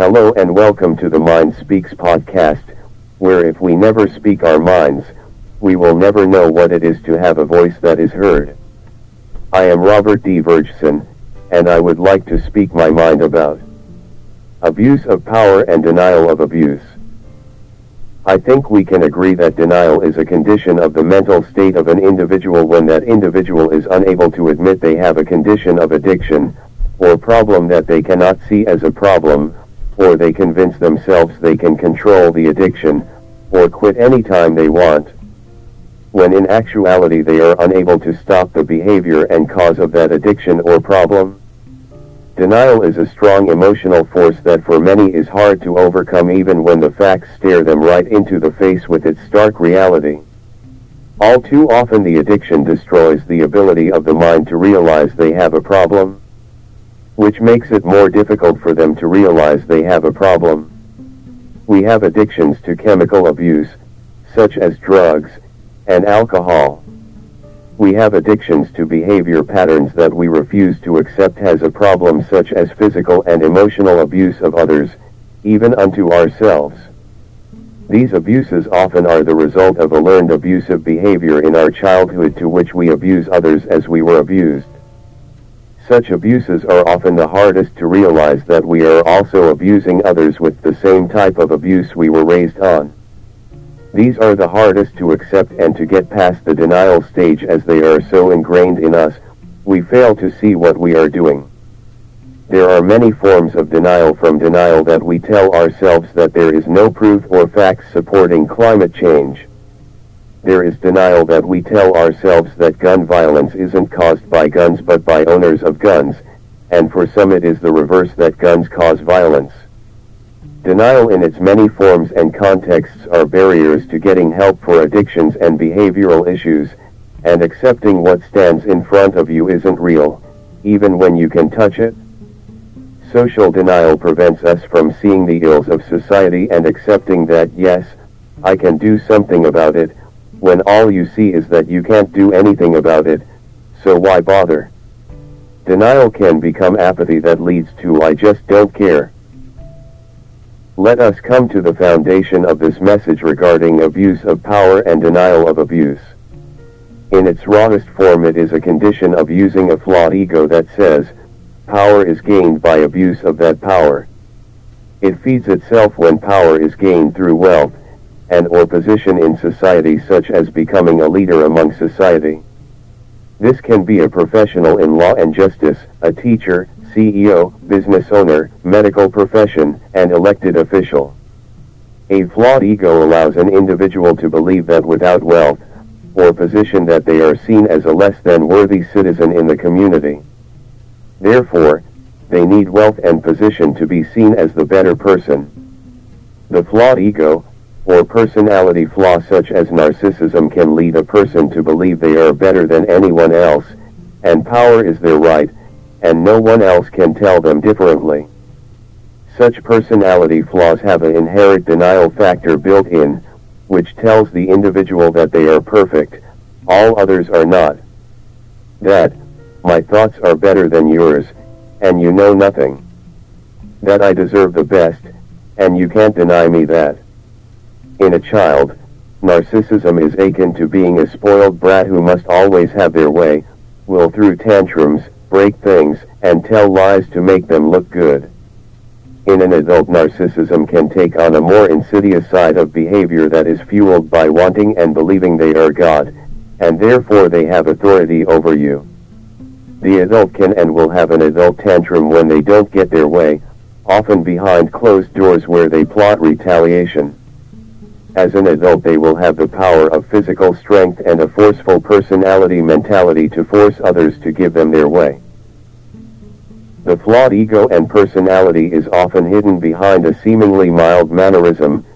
Hello and welcome to the Mind Speaks podcast, where if we never speak our minds, we will never know what it is to have a voice that is heard. I am Robert D. Vergeson, and I would like to speak my mind about abuse of power and denial of abuse. I think we can agree that denial is a condition of the mental state of an individual when that individual is unable to admit they have a condition of addiction, or problem that they cannot see as a problem, or they convince themselves they can control the addiction, or quit anytime they want. When in actuality they are unable to stop the behavior and cause of that addiction or problem. Denial is a strong emotional force that for many is hard to overcome even when the facts stare them right into the face with its stark reality. All too often the addiction destroys the ability of the mind to realize they have a problem which makes it more difficult for them to realize they have a problem. We have addictions to chemical abuse, such as drugs, and alcohol. We have addictions to behavior patterns that we refuse to accept as a problem such as physical and emotional abuse of others, even unto ourselves. These abuses often are the result of a learned abusive behavior in our childhood to which we abuse others as we were abused. Such abuses are often the hardest to realize that we are also abusing others with the same type of abuse we were raised on. These are the hardest to accept and to get past the denial stage as they are so ingrained in us, we fail to see what we are doing. There are many forms of denial from denial that we tell ourselves that there is no proof or facts supporting climate change. There is denial that we tell ourselves that gun violence isn't caused by guns but by owners of guns, and for some it is the reverse that guns cause violence. Denial in its many forms and contexts are barriers to getting help for addictions and behavioral issues, and accepting what stands in front of you isn't real, even when you can touch it. Social denial prevents us from seeing the ills of society and accepting that yes, I can do something about it, when all you see is that you can't do anything about it, so why bother? Denial can become apathy that leads to I just don't care. Let us come to the foundation of this message regarding abuse of power and denial of abuse. In its rawest form it is a condition of using a flawed ego that says, power is gained by abuse of that power. It feeds itself when power is gained through wealth, and or position in society such as becoming a leader among society. This can be a professional in law and justice, a teacher, CEO, business owner, medical profession, and elected official. A flawed ego allows an individual to believe that without wealth, or position that they are seen as a less than worthy citizen in the community. Therefore, they need wealth and position to be seen as the better person. The flawed ego, or personality flaw such as narcissism can lead a person to believe they are better than anyone else, and power is their right, and no one else can tell them differently. Such personality flaws have an inherent denial factor built in, which tells the individual that they are perfect, all others are not. That, my thoughts are better than yours, and you know nothing. That I deserve the best, and you can't deny me that. In a child, narcissism is akin to being a spoiled brat who must always have their way, will through tantrums, break things, and tell lies to make them look good. In an adult narcissism can take on a more insidious side of behavior that is fueled by wanting and believing they are God, and therefore they have authority over you. The adult can and will have an adult tantrum when they don't get their way, often behind closed doors where they plot retaliation. As an adult they will have the power of physical strength and a forceful personality mentality to force others to give them their way. The flawed ego and personality is often hidden behind a seemingly mild mannerism,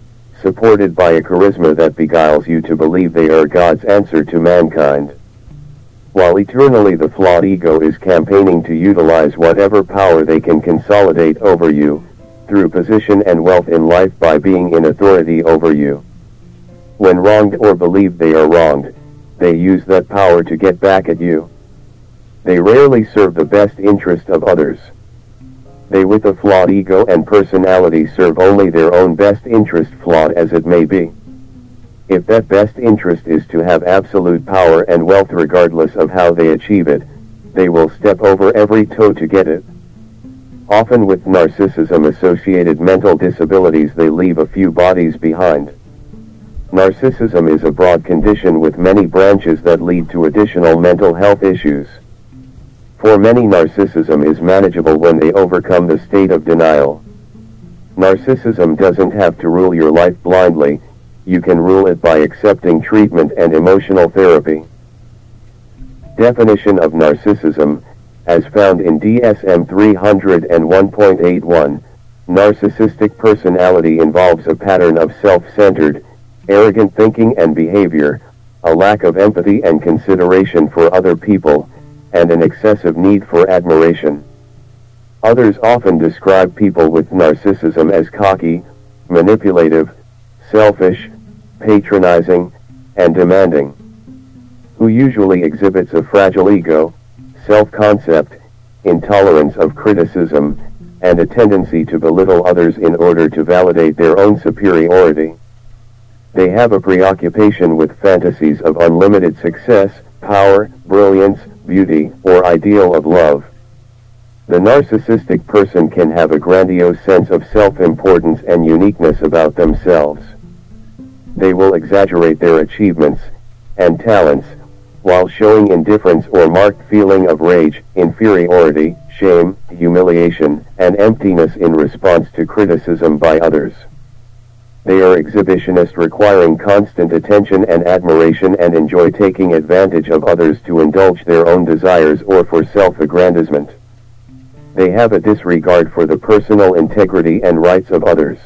supported by a charisma that beguiles you to believe they are God's answer to mankind. While eternally the flawed ego is campaigning to utilize whatever power they can consolidate over you, through position and wealth in life by being in authority over you. When wronged or believe they are wronged, they use that power to get back at you. They rarely serve the best interest of others. They with a flawed ego and personality serve only their own best interest flawed as it may be. If that best interest is to have absolute power and wealth regardless of how they achieve it, they will step over every toe to get it. Often with narcissism associated mental disabilities they leave a few bodies behind. Narcissism is a broad condition with many branches that lead to additional mental health issues. For many narcissism is manageable when they overcome the state of denial. Narcissism doesn't have to rule your life blindly, you can rule it by accepting treatment and emotional therapy. Definition of narcissism, as found in DSM 301.81, narcissistic personality involves a pattern of self-centered, arrogant thinking and behavior, a lack of empathy and consideration for other people, and an excessive need for admiration. Others often describe people with narcissism as cocky, manipulative, selfish, patronizing, and demanding. Who usually exhibits a fragile ego, self-concept, intolerance of criticism, and a tendency to belittle others in order to validate their own superiority. They have a preoccupation with fantasies of unlimited success, power, brilliance, beauty, or ideal of love. The narcissistic person can have a grandiose sense of self-importance and uniqueness about themselves. They will exaggerate their achievements and talents, while showing indifference or marked feeling of rage, inferiority, shame, humiliation, and emptiness in response to criticism by others. They are exhibitionist requiring constant attention and admiration and enjoy taking advantage of others to indulge their own desires or for self-aggrandizement. They have a disregard for the personal integrity and rights of others.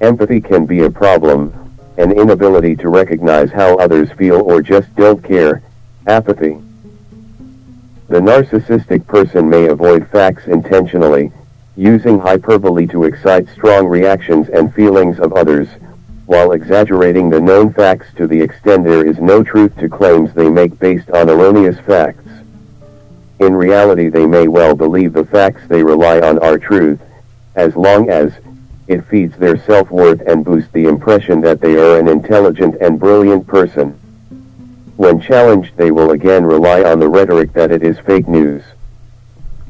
Empathy can be a problem, an inability to recognize how others feel or just don't care, apathy. The narcissistic person may avoid facts intentionally, using hyperbole to excite strong reactions and feelings of others, while exaggerating the known facts to the extent there is no truth to claims they make based on erroneous facts. In reality they may well believe the facts they rely on are truth, as long as, it feeds their self-worth and boosts the impression that they are an intelligent and brilliant person. When challenged they will again rely on the rhetoric that it is fake news.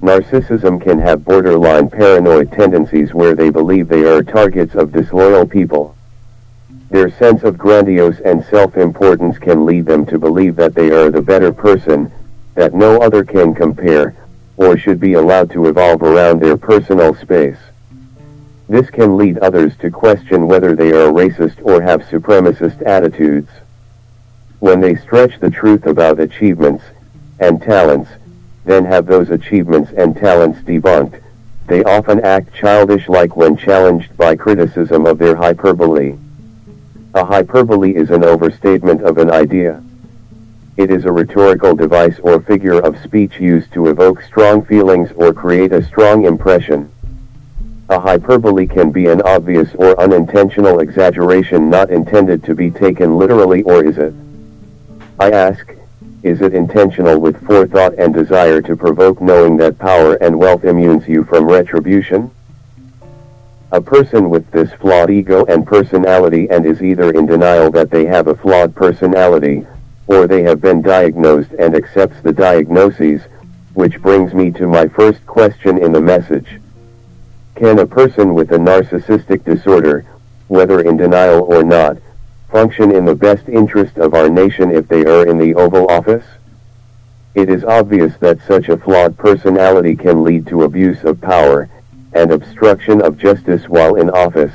Narcissism can have borderline paranoid tendencies where they believe they are targets of disloyal people. Their sense of grandiose and self-importance can lead them to believe that they are the better person, that no other can compare, or should be allowed to evolve around their personal space. This can lead others to question whether they are racist or have supremacist attitudes. When they stretch the truth about achievements and talents, then have those achievements and talents debunked, they often act childish-like when challenged by criticism of their hyperbole. A hyperbole is an overstatement of an idea. It is a rhetorical device or figure of speech used to evoke strong feelings or create a strong impression. A hyperbole can be an obvious or unintentional exaggeration not intended to be taken literally or is it? I ask, is it intentional with forethought and desire to provoke knowing that power and wealth immunes you from retribution? A person with this flawed ego and personality and is either in denial that they have a flawed personality, or they have been diagnosed and accepts the diagnoses, which brings me to my first question in the message. Can a person with a narcissistic disorder, whether in denial or not, function in the best interest of our nation if they are in the Oval Office? It is obvious that such a flawed personality can lead to abuse of power, and obstruction of justice while in office,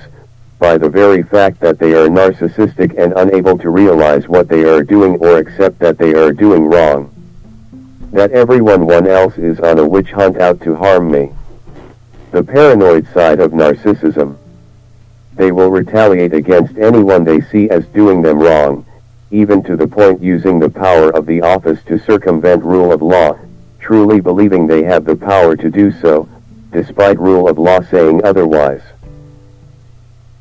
by the very fact that they are narcissistic and unable to realize what they are doing or accept that they are doing wrong. That everyone one else is on a witch hunt out to harm me. The paranoid side of narcissism. They will retaliate against anyone they see as doing them wrong, even to the point using the power of the office to circumvent rule of law, truly believing they have the power to do so, despite rule of law saying otherwise.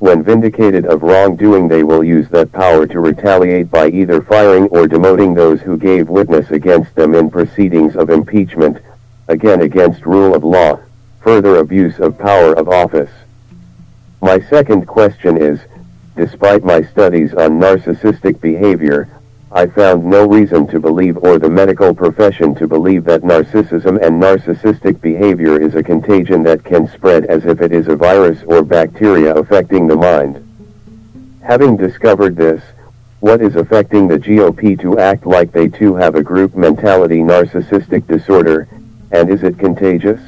When vindicated of wrongdoing they will use that power to retaliate by either firing or demoting those who gave witness against them in proceedings of impeachment, again against rule of law, further abuse of power of office. My second question is, despite my studies on narcissistic behavior, I found no reason to believe or the medical profession to believe that narcissism and narcissistic behavior is a contagion that can spread as if it is a virus or bacteria affecting the mind. Having discovered this, what is affecting the GOP to act like they too have a group mentality narcissistic disorder, and is it contagious?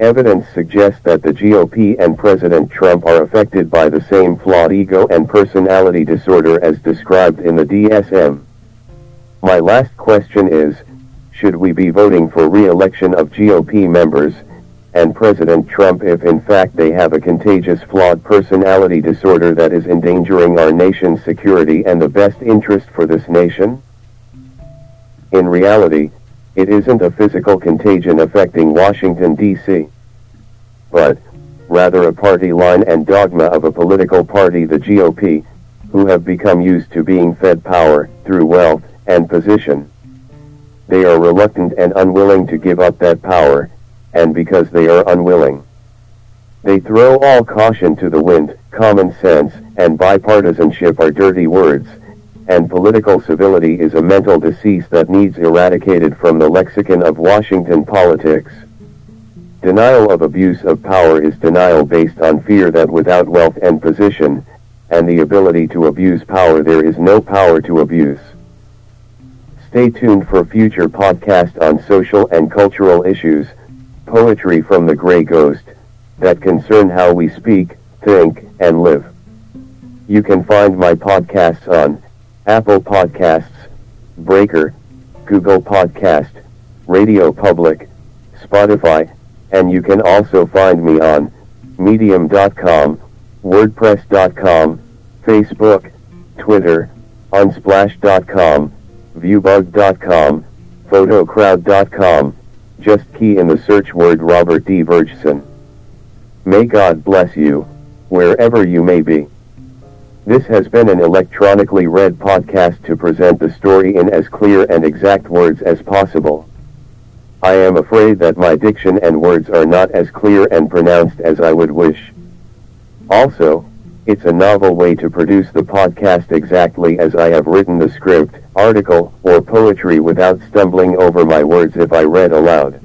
Evidence suggests that the GOP and President Trump are affected by the same flawed ego and personality disorder as described in the DSM. My last question is, should we be voting for re-election of GOP members, and President Trump if in fact they have a contagious flawed personality disorder that is endangering our nation's security and the best interest for this nation? In reality, it isn't a physical contagion affecting Washington, D.C. But, rather a party line and dogma of a political party the GOP, who have become used to being fed power, through wealth, and position. They are reluctant and unwilling to give up that power, and because they are unwilling. They throw all caution to the wind, common sense, and bipartisanship are dirty words, and political civility is a mental disease that needs eradicated from the lexicon of Washington politics. Denial of abuse of power is denial based on fear that without wealth and position, and the ability to abuse power there is no power to abuse. Stay tuned for future podcast on social and cultural issues, poetry from the gray ghost, that concern how we speak, think, and live. You can find my podcasts on Apple Podcasts, Breaker, Google Podcast, Radio Public, Spotify, and you can also find me on medium.com, wordpress.com, Facebook, Twitter, unsplash.com, viewbug.com, photocrowd.com, just key in the search word Robert D. Virgson. May God bless you, wherever you may be. This has been an electronically read podcast to present the story in as clear and exact words as possible. I am afraid that my diction and words are not as clear and pronounced as I would wish. Also, it's a novel way to produce the podcast exactly as I have written the script, article, or poetry without stumbling over my words if I read aloud.